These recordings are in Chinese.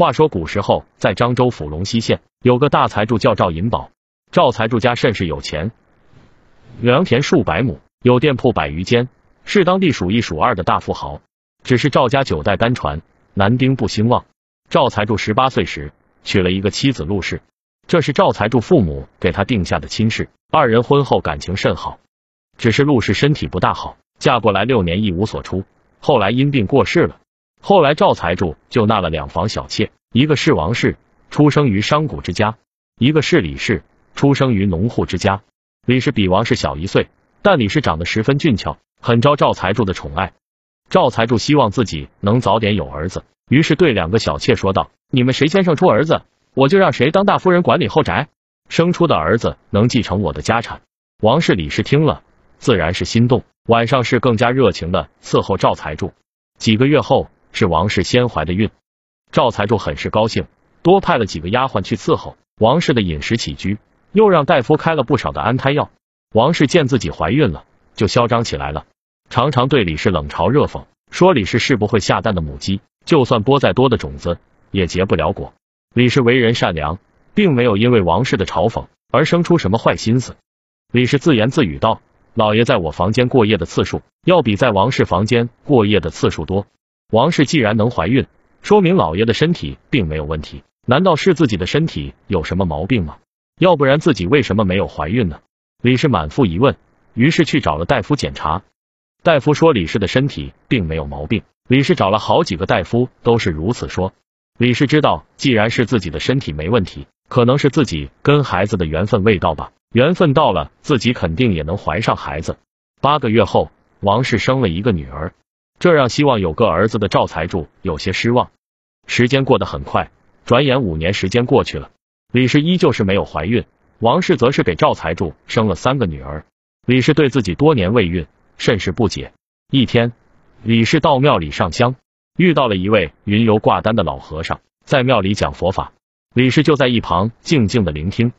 话说古时候，在漳州府龙溪县有个大财主叫赵银宝。赵财主家甚是有钱，良田数百亩，有店铺百余间，是当地数一数二的大富豪。只是赵家九代单传，男丁不兴旺。赵财主十八岁时娶了一个妻子陆氏，这是赵财主父母给他定下的亲事。二人婚后感情甚好，只是陆氏身体不大好，嫁过来六年一无所出，后来因病过世了。后来赵财主就纳了两房小妾，一个是王氏，出生于商贾之家；一个是李氏，出生于农户之家。李氏比王氏小一岁，但李氏长得十分俊俏，很招赵财主的宠爱。赵财主希望自己能早点有儿子，于是对两个小妾说道：“你们谁先生出儿子，我就让谁当大夫人管理后宅。生出的儿子能继承我的家产。”王氏、李氏听了，自然是心动，晚上是更加热情的伺候赵财主。几个月后。是王氏先怀的孕，赵财主很是高兴，多派了几个丫鬟去伺候王氏的饮食起居，又让大夫开了不少的安胎药。王氏见自己怀孕了，就嚣张起来了，常常对李氏冷嘲热讽，说李氏是不会下蛋的母鸡，就算播再多的种子也结不了果。李氏为人善良，并没有因为王氏的嘲讽而生出什么坏心思。李氏自言自语道：“老爷在我房间过夜的次数，要比在王氏房间过夜的次数多。”王氏既然能怀孕，说明老爷的身体并没有问题。难道是自己的身体有什么毛病吗？要不然自己为什么没有怀孕呢？李氏满腹疑问，于是去找了大夫检查。大夫说李氏的身体并没有毛病。李氏找了好几个大夫，都是如此说。李氏知道，既然是自己的身体没问题，可能是自己跟孩子的缘分未到吧。缘分到了，自己肯定也能怀上孩子。八个月后，王氏生了一个女儿。这让希望有个儿子的赵财主有些失望。时间过得很快，转眼五年时间过去了，李氏依旧是没有怀孕，王氏则是给赵财主生了三个女儿。李氏对自己多年未孕甚是不解。一天，李氏到庙里上香，遇到了一位云游挂单的老和尚，在庙里讲佛法。李氏就在一旁静静的聆听。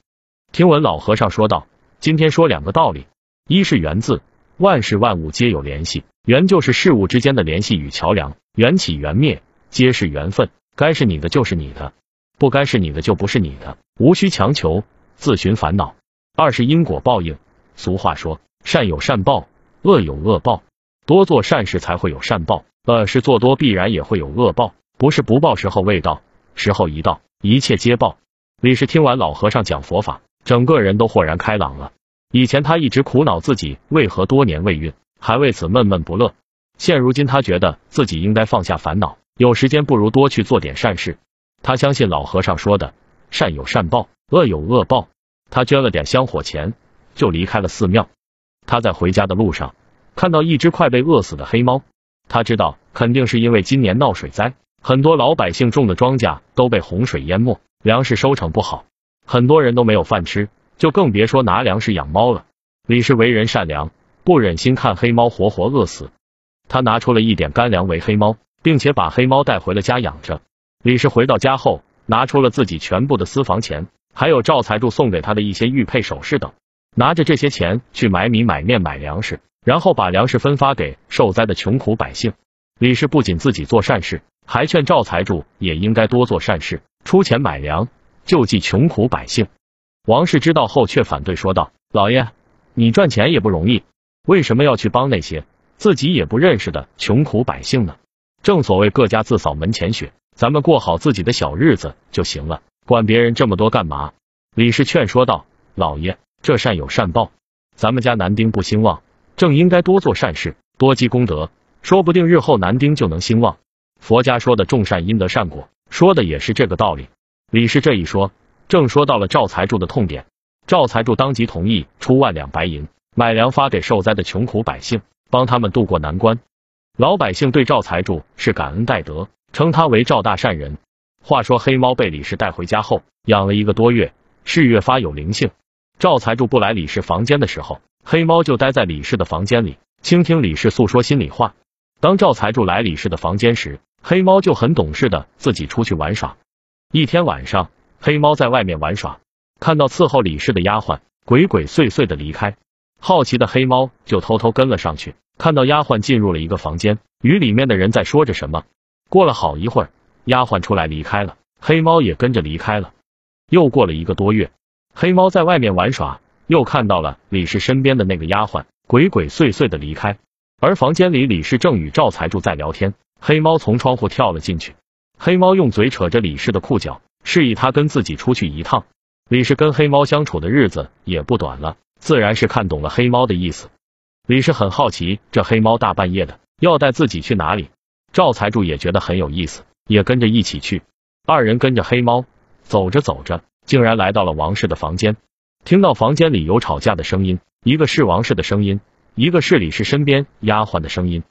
听闻老和尚说道：“今天说两个道理，一是缘字。”万事万物皆有联系，缘就是事物之间的联系与桥梁，缘起缘灭皆是缘分，该是你的就是你的，不该是你的就不是你的，无需强求，自寻烦恼。二是因果报应，俗话说善有善报，恶有恶报，多做善事才会有善报，恶事做多必然也会有恶报，不是不报时候未到，时候一到，一切皆报。李氏听完老和尚讲佛法，整个人都豁然开朗了。以前他一直苦恼自己为何多年未孕，还为此闷闷不乐。现如今他觉得自己应该放下烦恼，有时间不如多去做点善事。他相信老和尚说的善有善报，恶有恶报。他捐了点香火钱，就离开了寺庙。他在回家的路上看到一只快被饿死的黑猫，他知道肯定是因为今年闹水灾，很多老百姓种的庄稼都被洪水淹没，粮食收成不好，很多人都没有饭吃。就更别说拿粮食养猫了。李氏为人善良，不忍心看黑猫活活饿死，他拿出了一点干粮喂黑猫，并且把黑猫带回了家养着。李氏回到家后，拿出了自己全部的私房钱，还有赵财主送给他的一些玉佩首饰等，拿着这些钱去买米、买面、买粮食，然后把粮食分发给受灾的穷苦百姓。李氏不仅自己做善事，还劝赵财主也应该多做善事，出钱买粮，救济穷苦百姓。王氏知道后却反对说道：“老爷，你赚钱也不容易，为什么要去帮那些自己也不认识的穷苦百姓呢？正所谓各家自扫门前雪，咱们过好自己的小日子就行了，管别人这么多干嘛？”李氏劝说道：“老爷，这善有善报，咱们家男丁不兴旺，正应该多做善事，多积功德，说不定日后男丁就能兴旺。佛家说的种善因得善果，说的也是这个道理。”李氏这一说。正说到了赵财主的痛点，赵财主当即同意出万两白银买粮发给受灾的穷苦百姓，帮他们渡过难关。老百姓对赵财主是感恩戴德，称他为赵大善人。话说黑猫被李氏带回家后，养了一个多月，是越发有灵性。赵财主不来李氏房间的时候，黑猫就待在李氏的房间里，倾听李氏诉说心里话。当赵财主来李氏的房间时，黑猫就很懂事的自己出去玩耍。一天晚上。黑猫在外面玩耍，看到伺候李氏的丫鬟鬼鬼祟祟的离开，好奇的黑猫就偷偷跟了上去。看到丫鬟进入了一个房间，与里面的人在说着什么。过了好一会儿，丫鬟出来离开了。黑猫也跟着离开了。又过了一个多月，黑猫在外面玩耍，又看到了李氏身边的那个丫鬟鬼鬼祟祟的离开，而房间里李氏正与赵财主在聊天。黑猫从窗户跳了进去，黑猫用嘴扯着李氏的裤脚，示意他跟自己出去一趟。李氏跟黑猫相处的日子也不短了，自然是看懂了黑猫的意思。李氏很好奇，这黑猫大半夜的要带自己去哪里？赵财主也觉得很有意思，也跟着一起去。二人跟着黑猫走着走着，竟然来到了王氏的房间。听到房间里有吵架的声音，一个是王氏的声音，一个是李氏身边丫鬟的声音。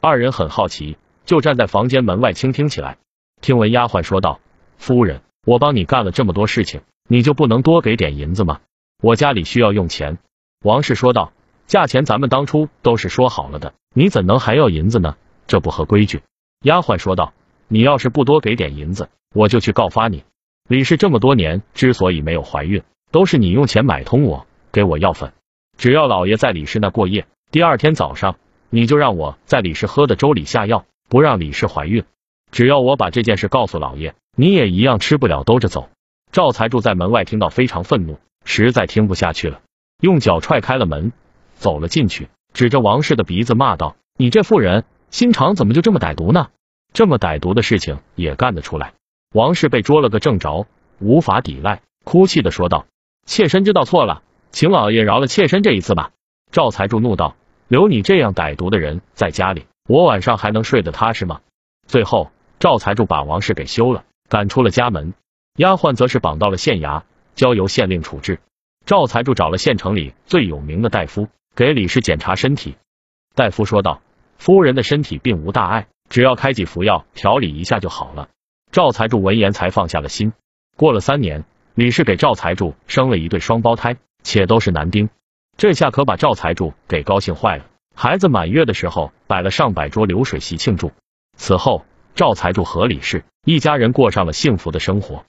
二人很好奇。就站在房间门外倾听起来。听闻丫鬟说道：“夫人，我帮你干了这么多事情，你就不能多给点银子吗？我家里需要用钱。”王氏说道：“价钱咱们当初都是说好了的，你怎能还要银子呢？这不合规矩。”丫鬟说道：“你要是不多给点银子，我就去告发你。李氏这么多年之所以没有怀孕，都是你用钱买通我，给我药粉。只要老爷在李氏那过夜，第二天早上你就让我在李氏喝的粥里下药。”不让李氏怀孕，只要我把这件事告诉老爷，你也一样吃不了兜着走。赵财主在门外听到非常愤怒，实在听不下去了，用脚踹开了门，走了进去，指着王氏的鼻子骂道：“你这妇人心肠怎么就这么歹毒呢？这么歹毒的事情也干得出来？”王氏被捉了个正着，无法抵赖，哭泣的说道：“妾身知道错了，请老爷饶了妾身这一次吧。”赵财主怒道：“留你这样歹毒的人在家里！”我晚上还能睡得踏实吗？最后，赵财主把王氏给休了，赶出了家门。丫鬟则是绑到了县衙，交由县令处置。赵财主找了县城里最有名的大夫，给李氏检查身体。大夫说道：“夫人的身体并无大碍，只要开几服药调理一下就好了。”赵财主闻言才放下了心。过了三年，李氏给赵财主生了一对双胞胎，且都是男丁。这下可把赵财主给高兴坏了。孩子满月的时候，摆了上百桌流水席庆祝。此后，赵财主和李氏一家人过上了幸福的生活。